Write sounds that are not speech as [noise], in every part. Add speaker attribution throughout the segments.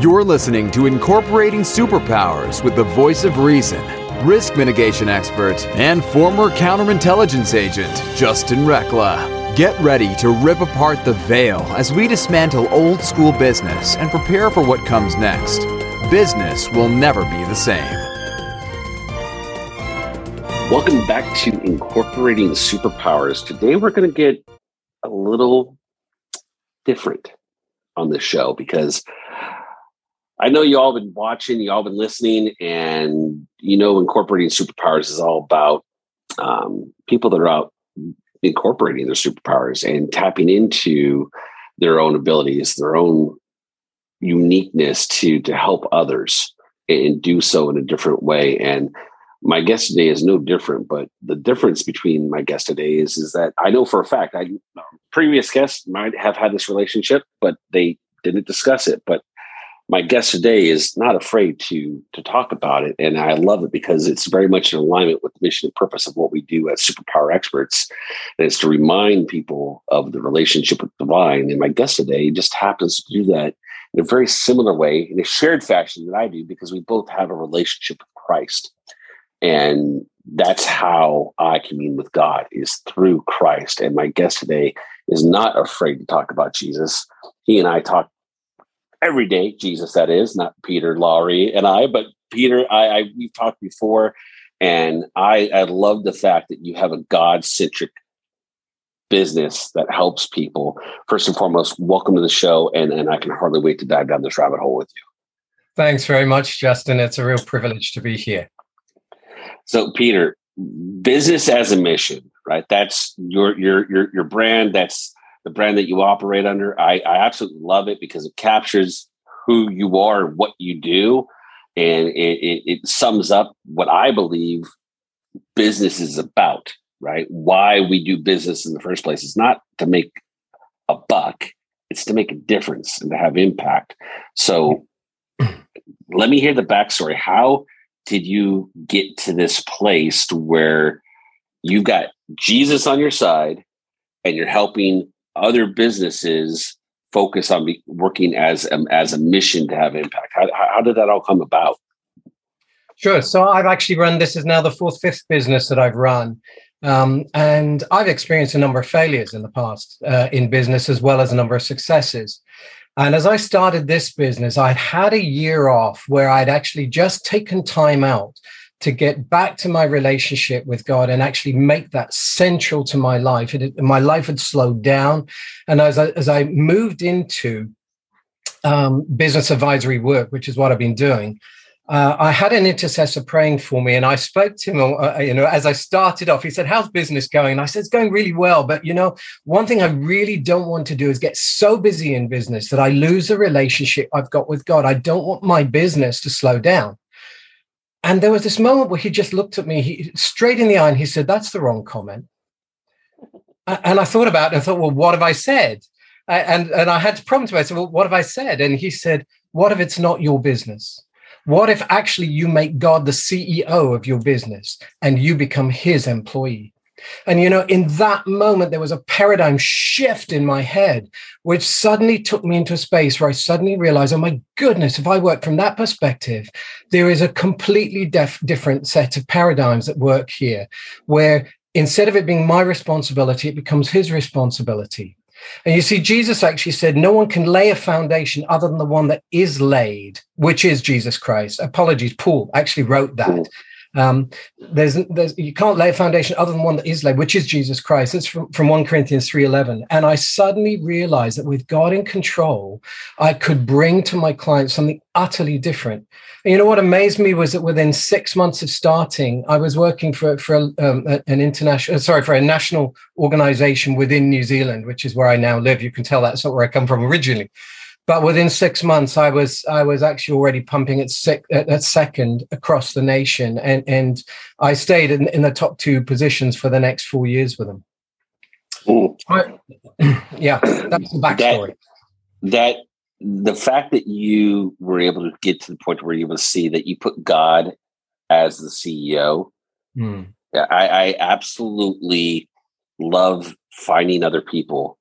Speaker 1: You're listening to Incorporating Superpowers with the voice of reason, risk mitigation expert, and former counterintelligence agent, Justin Rekla. Get ready to rip apart the veil as we dismantle old school business and prepare for what comes next. Business will never be the same.
Speaker 2: Welcome back to Incorporating Superpowers. Today we're going to get a little different on this show because I know you all been watching, you all been listening, and you know, incorporating superpowers is all about um, people that are out incorporating their superpowers and tapping into their own abilities, their own uniqueness to to help others and do so in a different way. And my guest today is no different, but the difference between my guest today is is that I know for a fact I previous guests might have had this relationship, but they didn't discuss it. But my guest today is not afraid to to talk about it, and I love it because it's very much in alignment with the mission and purpose of what we do as superpower experts, and it's to remind people of the relationship with the divine. And my guest today just happens to do that in a very similar way, in a shared fashion that I do, because we both have a relationship with Christ, and that's how I commune with God is through Christ. And my guest today is not afraid to talk about Jesus. He and I talk every day, Jesus, that is, not Peter, Lawry, and I, but Peter, I, I we've talked before, and I, I love the fact that you have a God centric business that helps people. First and foremost, welcome to the show, and, and I can hardly wait to dive down this rabbit hole with you.
Speaker 3: Thanks very much, Justin. It's a real privilege to be here.
Speaker 2: So, Peter, business as a mission, right? That's your your your your brand. That's the brand that you operate under. I, I absolutely love it because it captures who you are, what you do, and it, it, it sums up what I believe business is about. Right? Why we do business in the first place is not to make a buck; it's to make a difference and to have impact. So, [clears throat] let me hear the backstory. How did you get to this place to where you've got Jesus on your side and you're helping other businesses focus on working as a, as a mission to have impact? How, how did that all come about?
Speaker 3: Sure. So I've actually run this is now the fourth, fifth business that I've run. Um, and I've experienced a number of failures in the past uh, in business as well as a number of successes. And as I started this business, I'd had a year off where I'd actually just taken time out to get back to my relationship with God and actually make that central to my life. It, my life had slowed down. And as I, as I moved into um, business advisory work, which is what I've been doing, uh, I had an intercessor praying for me, and I spoke to him. Uh, you know, as I started off, he said, "How's business going?" And I said, "It's going really well." But you know, one thing I really don't want to do is get so busy in business that I lose the relationship I've got with God. I don't want my business to slow down. And there was this moment where he just looked at me he, straight in the eye, and he said, "That's the wrong comment." And I thought about it. And I thought, "Well, what have I said?" And and I had to prompt him. I said, "Well, what have I said?" And he said, "What if it's not your business?" What if actually you make God the CEO of your business and you become his employee? And, you know, in that moment, there was a paradigm shift in my head, which suddenly took me into a space where I suddenly realized, oh my goodness, if I work from that perspective, there is a completely def- different set of paradigms that work here, where instead of it being my responsibility, it becomes his responsibility. And you see, Jesus actually said, No one can lay a foundation other than the one that is laid, which is Jesus Christ. Apologies, Paul actually wrote that. Um, there's, there's, you can't lay a foundation other than one that is laid, which is Jesus Christ. It's from, from 1 Corinthians 3.11. And I suddenly realized that with God in control, I could bring to my clients something utterly different. And you know what amazed me was that within six months of starting, I was working for, for um, an international, sorry, for a national organization within New Zealand, which is where I now live. You can tell that's not where I come from originally. But within six months, I was I was actually already pumping at, sec, at second across the nation, and and I stayed in, in the top two positions for the next four years with them. [clears throat] yeah, that's the backstory.
Speaker 2: That, that the fact that you were able to get to the point where you were see that you put God as the CEO, mm. I, I absolutely love finding other people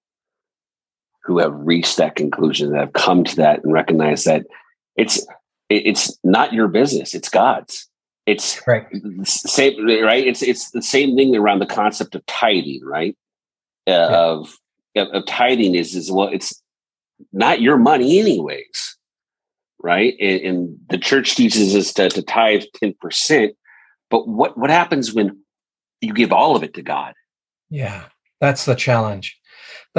Speaker 2: who have reached that conclusion, that have come to that and recognize that it's it's not your business it's god's. It's
Speaker 3: right.
Speaker 2: same right? It's it's the same thing around the concept of tithing right? Uh, yeah. of, of of tithing is is well it's not your money anyways right? And, and the church teaches us to, to tithe 10% but what what happens when you give all of it to god?
Speaker 3: Yeah that's the challenge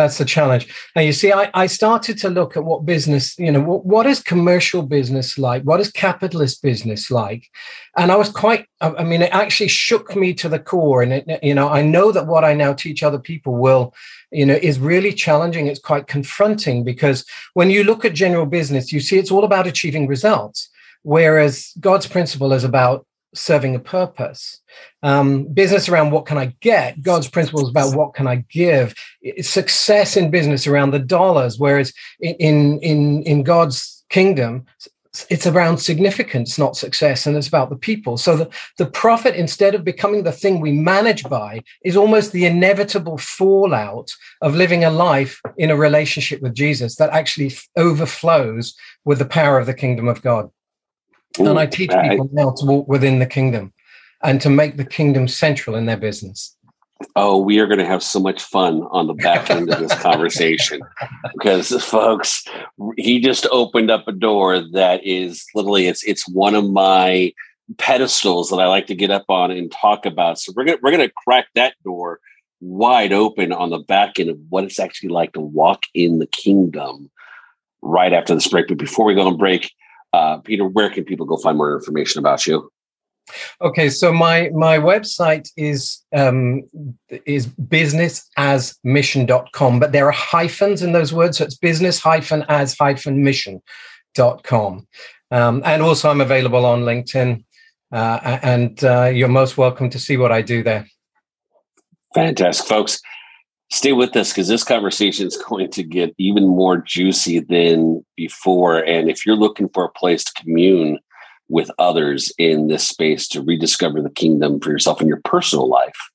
Speaker 3: that's the challenge. And you see, I, I started to look at what business, you know, what, what is commercial business like? What is capitalist business like? And I was quite, I mean, it actually shook me to the core. And, it, you know, I know that what I now teach other people will, you know, is really challenging. It's quite confronting because when you look at general business, you see it's all about achieving results. Whereas God's principle is about serving a purpose. Um, business around what can I get? God's principles about what can I give? Success in business around the dollars, whereas in in in God's kingdom, it's around significance, not success, and it's about the people. So the, the profit, instead of becoming the thing we manage by, is almost the inevitable fallout of living a life in a relationship with Jesus that actually overflows with the power of the kingdom of God. Ooh, and I teach people now to walk within the kingdom and to make the kingdom central in their business.
Speaker 2: Oh, we are going to have so much fun on the back end of this conversation [laughs] because, folks, he just opened up a door that is literally it's it's one of my pedestals that I like to get up on and talk about. So we're gonna we're gonna crack that door wide open on the back end of what it's actually like to walk in the kingdom right after this break. But before we go on break, uh, Peter, where can people go find more information about you?
Speaker 3: Okay, so my my website is um, is businessasmission.com, but there are hyphens in those words, so it's business hyphen as hyphen mission.com. Um, and also, I'm available on LinkedIn, uh, and uh, you're most welcome to see what I do there.
Speaker 2: Fantastic, folks stay with us because this conversation is going to get even more juicy than before. And if you're looking for a place to commune with others in this space to rediscover the kingdom for yourself in your personal life,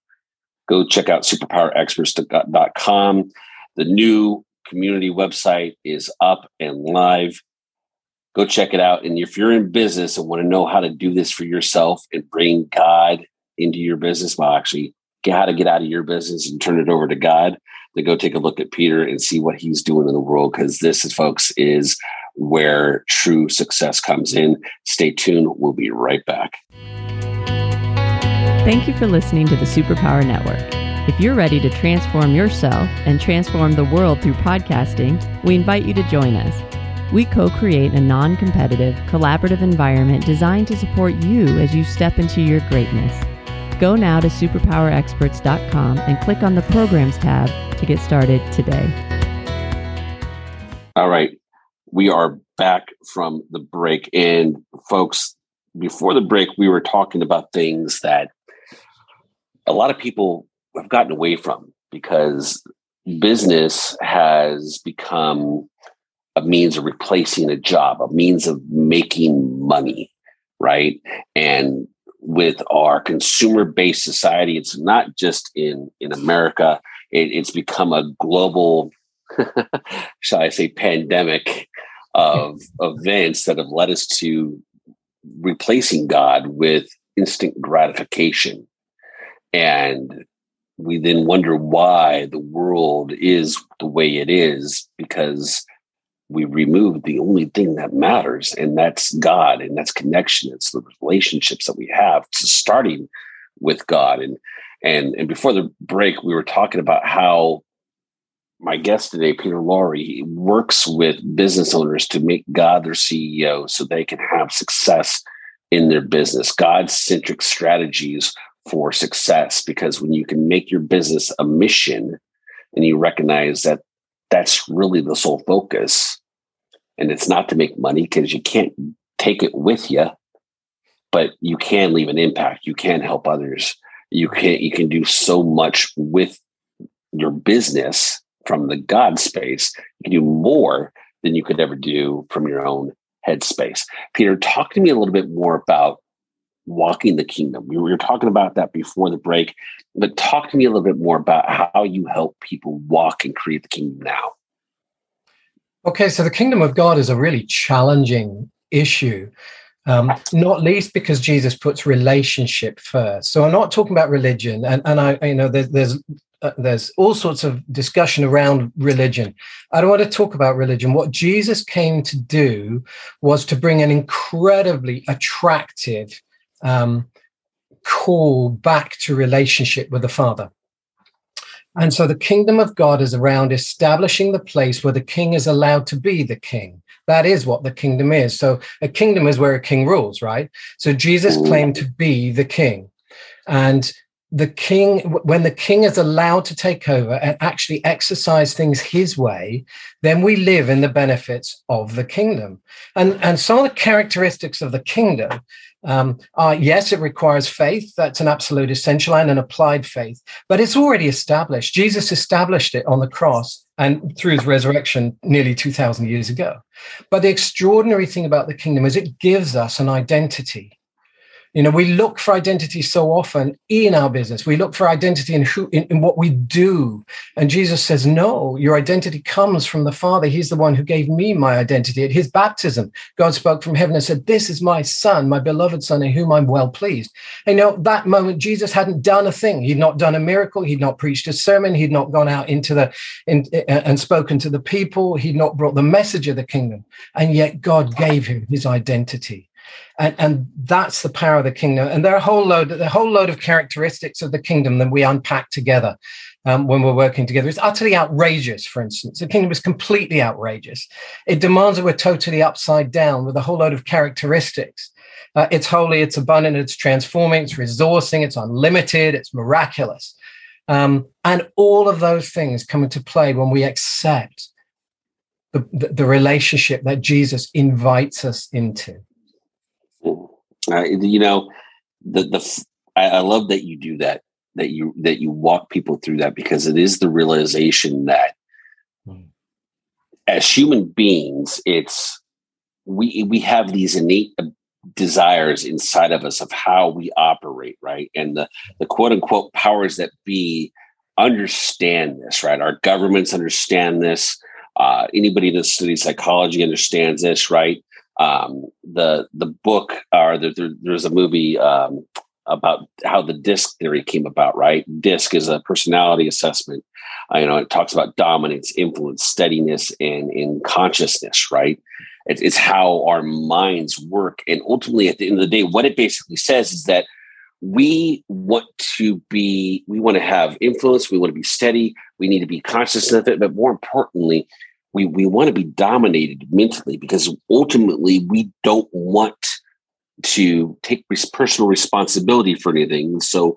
Speaker 2: go check out superpowerexperts.com. The new community website is up and live. Go check it out. And if you're in business and want to know how to do this for yourself and bring God into your business, well, actually, how to get out of your business and turn it over to God, then go take a look at Peter and see what he's doing in the world. Because this, folks, is where true success comes in. Stay tuned. We'll be right back.
Speaker 4: Thank you for listening to the Superpower Network. If you're ready to transform yourself and transform the world through podcasting, we invite you to join us. We co create a non competitive, collaborative environment designed to support you as you step into your greatness. Go now to superpowerexperts.com and click on the Programs tab to get started today.
Speaker 2: All right. We are back from the break. And folks, before the break, we were talking about things that a lot of people have gotten away from because business has become a means of replacing a job, a means of making money, right? And with our consumer-based society. It's not just in in America. It, it's become a global, [laughs] shall I say, pandemic of [laughs] events that have led us to replacing God with instant gratification, and we then wonder why the world is the way it is because we remove the only thing that matters, and that's God, and that's connection. It's the relationships that we have, to starting with God. And and and before the break, we were talking about how my guest today, Peter Lawry, works with business owners to make God their CEO so they can have success in their business. God centric strategies for success, because when you can make your business a mission and you recognize that that's really the sole focus. And it's not to make money because you can't take it with you, but you can leave an impact. You can help others. You can you can do so much with your business from the God space. You can do more than you could ever do from your own headspace. Peter, talk to me a little bit more about walking the kingdom. We were talking about that before the break, but talk to me a little bit more about how you help people walk and create the kingdom now.
Speaker 3: Okay, so the kingdom of God is a really challenging issue. Um, not least because Jesus puts relationship first. So I'm not talking about religion, and and I you know there's there's uh, there's all sorts of discussion around religion. I don't want to talk about religion. What Jesus came to do was to bring an incredibly attractive um, call back to relationship with the Father. And so the kingdom of God is around establishing the place where the king is allowed to be the king. That is what the kingdom is. So a kingdom is where a king rules, right? So Jesus mm. claimed to be the king. And the king, when the king is allowed to take over and actually exercise things his way, then we live in the benefits of the kingdom. And, and some of the characteristics of the kingdom um, uh, yes, it requires faith. That's an absolute essential and an applied faith, but it's already established. Jesus established it on the cross and through his resurrection nearly 2,000 years ago. But the extraordinary thing about the kingdom is it gives us an identity. You know, we look for identity so often in our business. We look for identity in who, in, in, what we do. And Jesus says, no, your identity comes from the Father. He's the one who gave me my identity. At his baptism, God spoke from heaven and said, this is my son, my beloved son, in whom I'm well pleased. And you know, that moment, Jesus hadn't done a thing. He'd not done a miracle. He'd not preached a sermon. He'd not gone out into the, in, uh, and spoken to the people. He'd not brought the message of the kingdom. And yet God gave him his identity. And, and that's the power of the kingdom. And there are a whole load, a whole load of characteristics of the kingdom that we unpack together um, when we're working together. It's utterly outrageous, for instance. The kingdom is completely outrageous. It demands that we're totally upside down with a whole load of characteristics. Uh, it's holy, it's abundant, it's transforming, it's resourcing, it's unlimited, it's miraculous. Um, and all of those things come into play when we accept the, the relationship that Jesus invites us into.
Speaker 2: Uh, you know, the the I, I love that you do that. That you that you walk people through that because it is the realization that as human beings, it's we we have these innate desires inside of us of how we operate, right? And the the quote unquote powers that be understand this, right? Our governments understand this. Uh, anybody that studies psychology understands this, right? Um, the the book or the, there, there's a movie um, about how the disc theory came about right? Disc is a personality assessment. Uh, you know it talks about dominance influence steadiness and in consciousness right? It, it's how our minds work. And ultimately at the end of the day what it basically says is that we want to be we want to have influence. We want to be steady. We need to be conscious of it. But more importantly we we want to be dominated mentally because ultimately we don't want to take personal responsibility for anything. So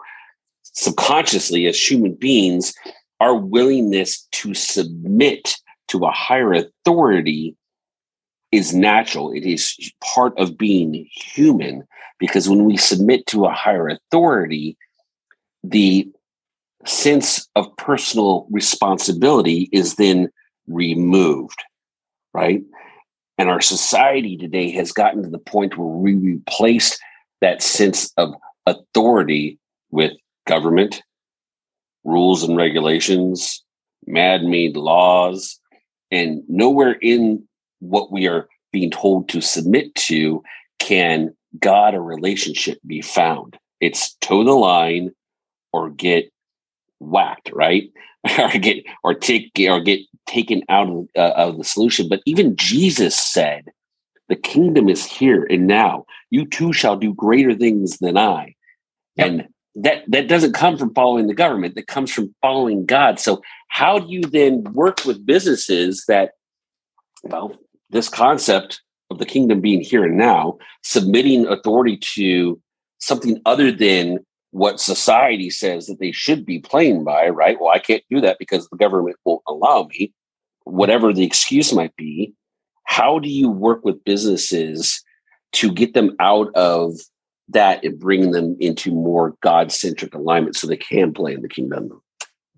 Speaker 2: subconsciously, as human beings, our willingness to submit to a higher authority is natural. It is part of being human because when we submit to a higher authority, the sense of personal responsibility is then removed, right? And our society today has gotten to the point where we replaced that sense of authority with government, rules and regulations, man made laws, and nowhere in what we are being told to submit to can God or relationship be found. It's toe the line or get whacked, right? [laughs] or get or take or get taken out of, uh, of the solution. But even Jesus said, "The kingdom is here and now. You too shall do greater things than I." Yep. And that that doesn't come from following the government. That comes from following God. So how do you then work with businesses that, well, this concept of the kingdom being here and now, submitting authority to something other than what society says that they should be playing by, right? Well, I can't do that because the government won't allow me, whatever the excuse might be. How do you work with businesses to get them out of that and bring them into more God centric alignment so they can play in the kingdom?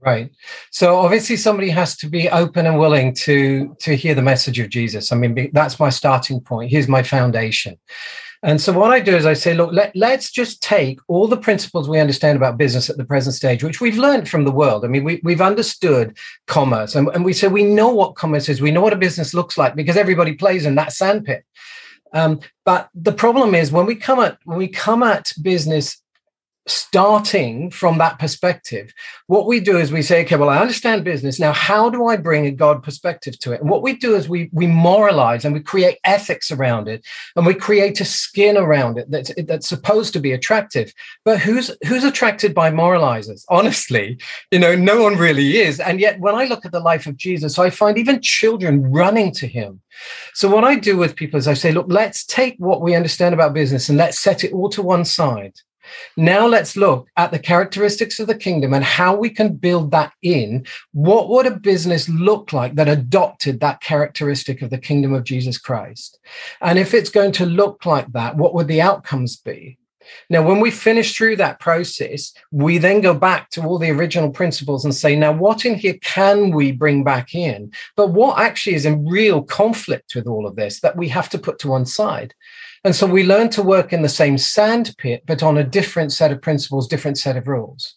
Speaker 3: Right. So obviously somebody has to be open and willing to to hear the message of Jesus. I mean that's my starting point. Here's my foundation. And so what I do is I say, look, let, let's just take all the principles we understand about business at the present stage, which we've learned from the world. I mean, we, we've understood commerce and, and we say we know what commerce is. We know what a business looks like because everybody plays in that sandpit. Um, but the problem is when we come at when we come at business starting from that perspective, what we do is we say, okay, well, I understand business. Now, how do I bring a God perspective to it? And what we do is we we moralize and we create ethics around it, and we create a skin around it that's that's supposed to be attractive. But who's who's attracted by moralizers? [laughs] Honestly, you know, no one really is. And yet, when I look at the life of Jesus, I find even children running to him. So what I do with people is I say, look, let's take what we understand about business and let's set it all to one side now let's look at the characteristics of the kingdom and how we can build that in. What would a business look like that adopted that characteristic of the kingdom of Jesus Christ? And if it's going to look like that, what would the outcomes be? Now, when we finish through that process, we then go back to all the original principles and say, now, what in here can we bring back in? But what actually is in real conflict with all of this that we have to put to one side? And so we learn to work in the same sandpit, but on a different set of principles, different set of rules.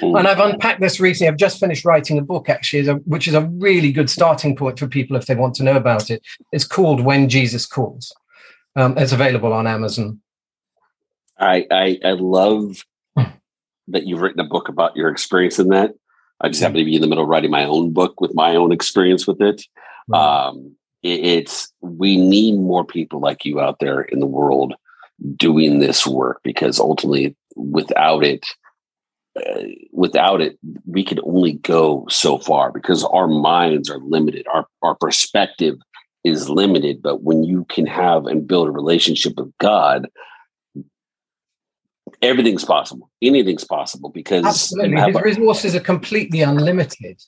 Speaker 3: And I've unpacked this recently. I've just finished writing a book, actually, which is a really good starting point for people if they want to know about it. It's called When Jesus Calls. Um, it's available on Amazon.
Speaker 2: I, I, I love that you've written a book about your experience in that. I just happen to be in the middle of writing my own book with my own experience with it. Um, it's we need more people like you out there in the world doing this work because ultimately without it uh, without it we can only go so far because our minds are limited. Our our perspective is limited. But when you can have and build a relationship with god everything's possible. Anything's possible because
Speaker 3: Absolutely. his resources are completely unlimited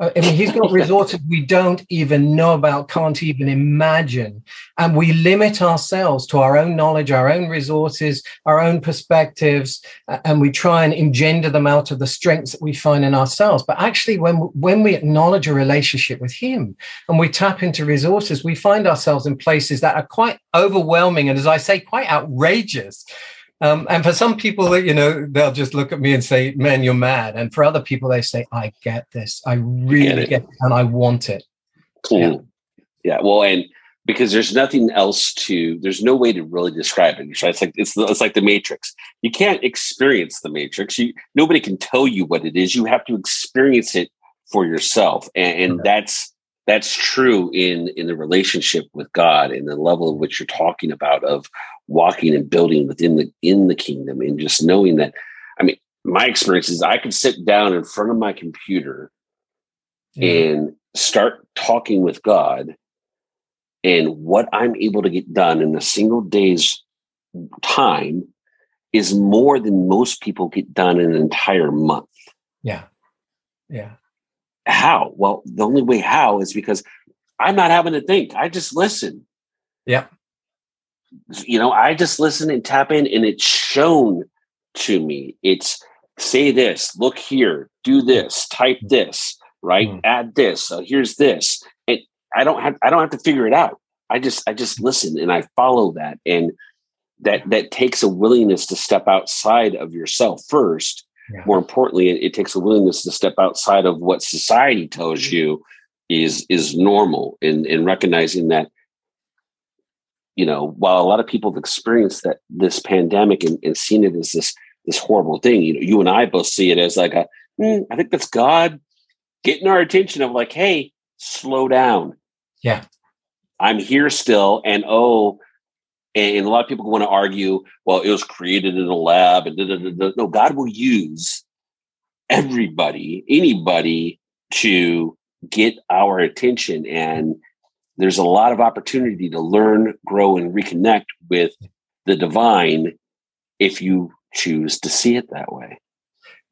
Speaker 3: Uh, I mean, he's got [laughs] resources we don't even know about, can't even imagine. And we limit ourselves to our own knowledge, our own resources, our own perspectives, uh, and we try and engender them out of the strengths that we find in ourselves. But actually, when, when we acknowledge a relationship with him and we tap into resources, we find ourselves in places that are quite overwhelming and, as I say, quite outrageous. Um, and for some people, that you know, they'll just look at me and say, "Man, you're mad." And for other people, they say, "I get this. I really get it, get it and I want it."
Speaker 2: Yeah. yeah. Well, and because there's nothing else to, there's no way to really describe it. Right? It's like it's it's like the Matrix. You can't experience the Matrix. You nobody can tell you what it is. You have to experience it for yourself, and, and that's that's true in in the relationship with God and the level of which you're talking about of walking and building within the in the kingdom and just knowing that i mean my experience is i could sit down in front of my computer and start talking with god and what i'm able to get done in a single day's time is more than most people get done in an entire month.
Speaker 3: Yeah. Yeah
Speaker 2: how well the only way how is because i'm not having to think i just listen
Speaker 3: yeah
Speaker 2: you know, I just listen and tap in, and it's shown to me. It's say this, look here, do this, type mm. this, right? Mm. Add this. So here's this. And I don't have I don't have to figure it out. I just I just listen and I follow that. And that that takes a willingness to step outside of yourself first. Yeah. More importantly, it, it takes a willingness to step outside of what society tells mm. you is is normal and, and recognizing that you know, while a lot of people have experienced that this pandemic and, and seen it as this this horrible thing, you know, you and I both see it as like a, mm, I think that's God getting our attention of like, hey, slow down.
Speaker 3: Yeah.
Speaker 2: I'm here still. And oh, and a lot of people want to argue, well, it was created in a lab. And da, da, da, no, God will use everybody, anybody to get our attention. And there's a lot of opportunity to learn, grow, and reconnect with the divine if you choose to see it that way.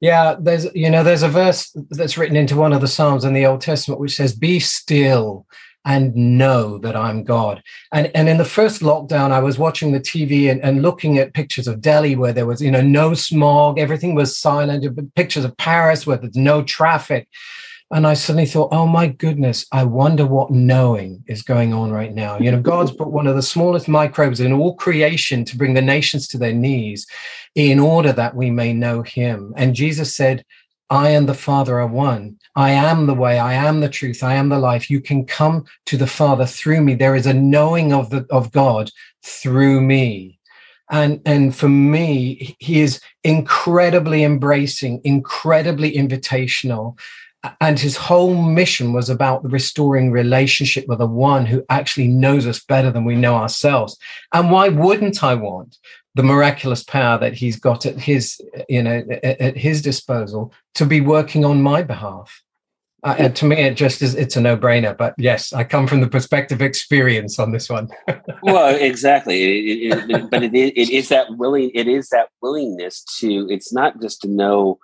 Speaker 3: Yeah, there's you know there's a verse that's written into one of the Psalms in the Old Testament which says, "Be still and know that I'm God." And and in the first lockdown, I was watching the TV and, and looking at pictures of Delhi where there was you know no smog, everything was silent. Pictures of Paris where there's no traffic, and I suddenly thought, oh my goodness, I wonder what knowing is going on right now. You know, God's put one of the smallest microbes in all creation to bring the nations to their knees in order that we may know him. And Jesus said, I and the Father are one. I am the way, I am the truth, I am the life. You can come to the Father through me. There is a knowing of the of God through me. And, and for me, he is incredibly embracing, incredibly invitational. And his whole mission was about restoring relationship with the one who actually knows us better than we know ourselves. And why wouldn't I want the miraculous power that he's got at his you know at, at his disposal to be working on my behalf uh, and to me it just is it's a no-brainer but yes i come from the perspective experience on this one [laughs]
Speaker 2: well exactly it, it, it, but it, it is that willing it is that willingness to it's not just to know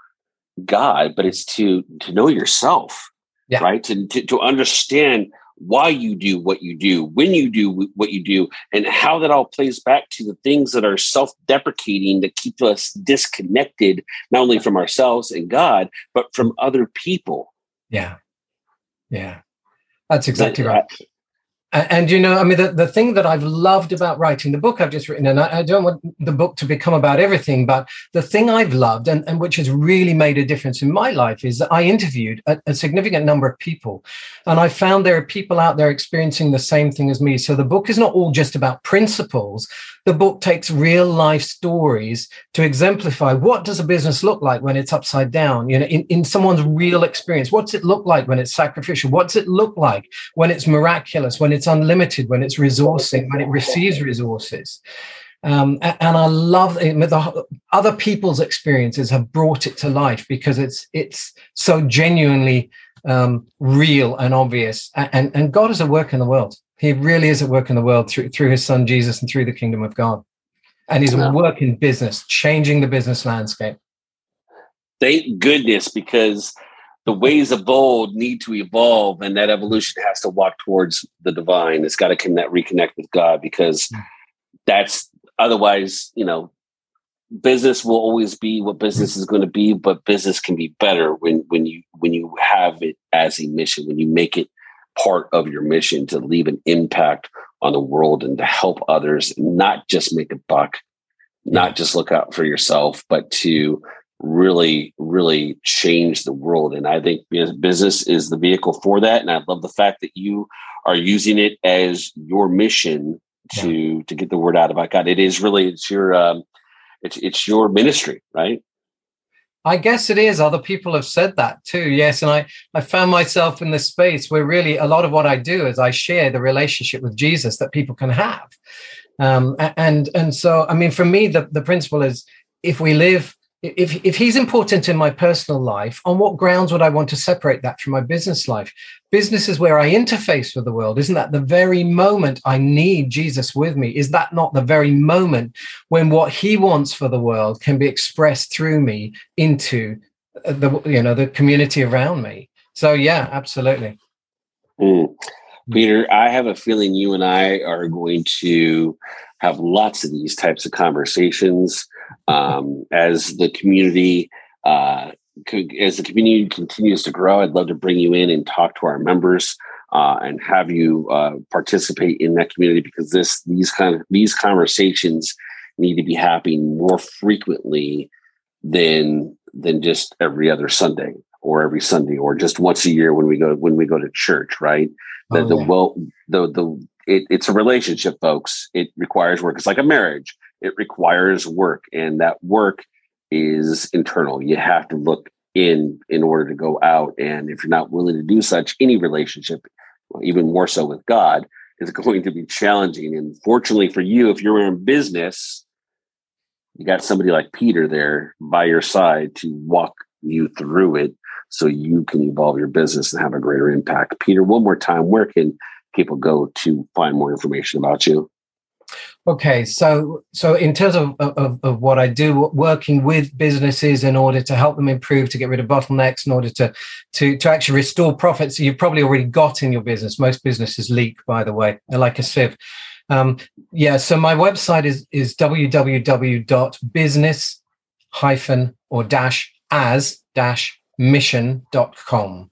Speaker 2: god but it's to to know yourself yeah. right to, to to understand why you do what you do, when you do what you do, and how that all plays back to the things that are self deprecating that keep us disconnected, not only from ourselves and God, but from other people.
Speaker 3: Yeah. Yeah. That's exactly right. Uh, And, you know, I mean, the, the thing that I've loved about writing the book I've just written, and I, I, don't want the book to become about everything, but the thing I've loved and, and which has really made a difference in my life is that I interviewed a, a significant number of people. And I found there are people out there experiencing the same thing as me. So the book is not all just about principles, the book takes real life stories to exemplify what does a business look like when it's upside down you know in, in someone's real experience what's it look like when it's sacrificial what's it look like when it's miraculous when it's unlimited when it's resourcing when it receives resources um, and I love it. The other people's experiences have brought it to life because it's it's so genuinely um, real and obvious. And and God is at work in the world. He really is at work in the world through through his son Jesus and through the kingdom of God. And he's at work in business, changing the business landscape.
Speaker 2: Thank goodness, because the ways of old need to evolve, and that evolution has to walk towards the divine. It's got to connect, reconnect with God, because that's otherwise, you know, business will always be what business is going to be, but business can be better when when you when you have it as a mission, when you make it part of your mission to leave an impact on the world and to help others, not just make a buck, not just look out for yourself, but to really, really change the world. And I think business is the vehicle for that. And I love the fact that you are using it as your mission to yeah. to get the word out about God. It is really it's your um, it's it's your ministry, right?
Speaker 3: I guess it is. Other people have said that too. Yes. And I, I found myself in this space where really a lot of what I do is I share the relationship with Jesus that people can have. Um, and and so I mean for me the, the principle is if we live if if he's important in my personal life on what grounds would i want to separate that from my business life? Business is where i interface with the world. Isn't that the very moment i need jesus with me? Is that not the very moment when what he wants for the world can be expressed through me into the you know the community around me? So yeah absolutely.
Speaker 2: Mm. peter i have a feeling you and i are going to have lots of these types of conversations um, as the community uh, as the community continues to grow. I'd love to bring you in and talk to our members uh, and have you uh, participate in that community because this these kind of these conversations need to be happening more frequently than than just every other Sunday or every Sunday or just once a year when we go when we go to church, right? The, oh, the well the the it, it's a relationship, folks. It requires work. It's like a marriage. It requires work, and that work is internal. You have to look in in order to go out. And if you're not willing to do such, any relationship, even more so with God, [laughs] is going to be challenging. And fortunately for you, if you're in business, you got somebody like Peter there by your side to walk you through it so you can evolve your business and have a greater impact. Peter, one more time, where can people go to find more information about you?
Speaker 3: Okay, so so in terms of, of, of, what I do, working with businesses in order to help them improve, to get rid of bottlenecks, in order to to to actually restore profits you've probably already got in your business. Most businesses leak, by the way, like a sieve. Um, yeah, so my website is is www.business hyphen or dash as dash mission.com.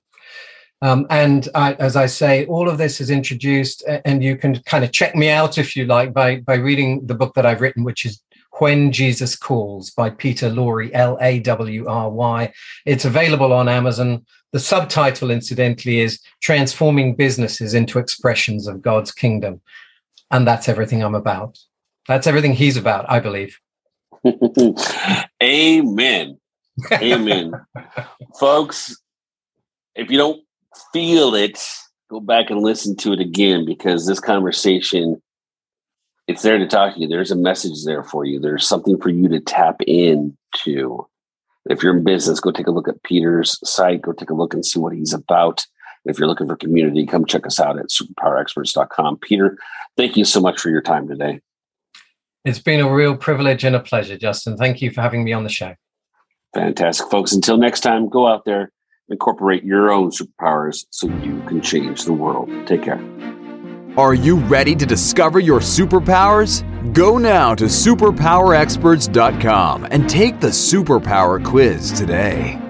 Speaker 3: Um, and I, as I say, all of this is introduced, and you can kind of check me out if you like by by reading the book that I've written, which is When Jesus Calls by Peter Lawry, L A W R Y. It's available on Amazon. The subtitle, incidentally, is Transforming Businesses into Expressions of God's Kingdom. And that's everything I'm about. That's everything he's about, I believe. [laughs]
Speaker 2: Amen. Amen. [laughs] Folks, if you don't feel it, go back and listen to it again because this conversation it's there to talk to you. There's a message there for you. There's something for you to tap into. If you're in business, go take a look at Peter's site. Go take a look and see what he's about. If you're looking for community, come check us out at superpowerexperts.com. Peter, thank you so much for your time today.
Speaker 3: It's been a real privilege and a pleasure, Justin. Thank you for having me on the show.
Speaker 2: Fantastic, folks. Until next time, go out there, incorporate your own superpowers so you can change the world. Take care.
Speaker 1: Are you ready to discover your superpowers? Go now to superpowerexperts.com and take the superpower quiz today.